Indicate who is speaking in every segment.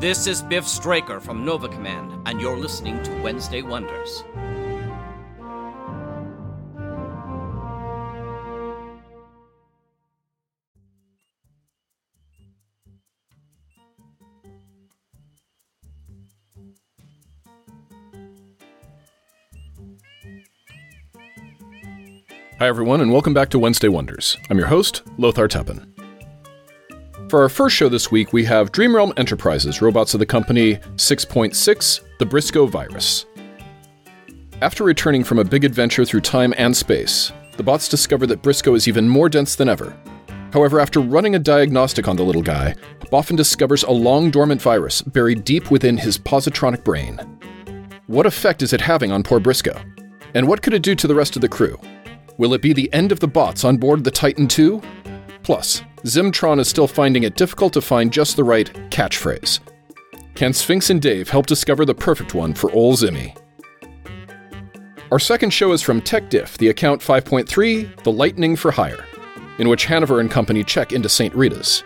Speaker 1: This is Biff Straker from Nova Command, and you're listening to Wednesday Wonders.
Speaker 2: Hi, everyone, and welcome back to Wednesday Wonders. I'm your host, Lothar Tuppen. For our first show this week, we have Dreamrealm Enterprises, Robotz of the company 6.6, the Briscoe virus. After returning from a big adventure through time and space, the bots discover that Briscoe is even more dense than ever. However, after running a diagnostic on the little guy, Boffin discovers a long dormant virus buried deep within his positronic brain. What effect is it having on poor Briscoe? And what could it do to the rest of the crew? Will it be the end of the bots on board the Titan II? Plus, Zimtron is still finding it difficult to find just the right catchphrase. Can Sphinx and Dave help discover the perfect one for Ol Zimmy? Our second show is from TechDiff, the account 5.3, The Lightning for Hire, in which Hanover and Company check into St. Rita's.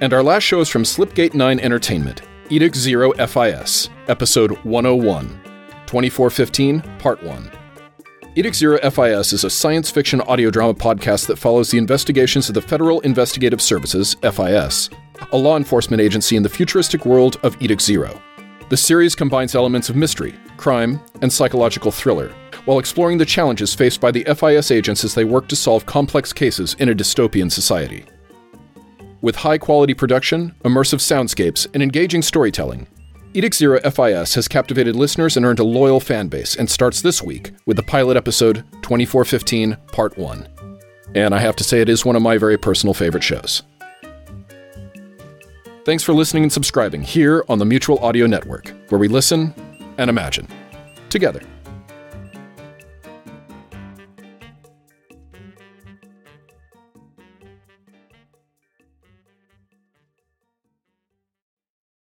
Speaker 2: And our last show is from Slipgate 9 Entertainment, Edict Zero FIS, Episode 101, 2415, Part 1. Edict Zero FIS is a science fiction audio drama podcast that follows the investigations of the Federal Investigative Services, FIS, a law enforcement agency in the futuristic world of Edict Zero. The series combines elements of mystery, crime, and psychological thriller, while exploring the challenges faced by the FIS agents as they work to solve complex cases in a dystopian society. With high quality production, immersive soundscapes, and engaging storytelling, Edict Zero FIS has captivated listeners and earned a loyal fan base and starts this week with the pilot episode 2415 Part 1. And I have to say, it is one of my very personal favorite shows. Thanks for listening and subscribing here on the Mutual Audio Network, where we listen and imagine together.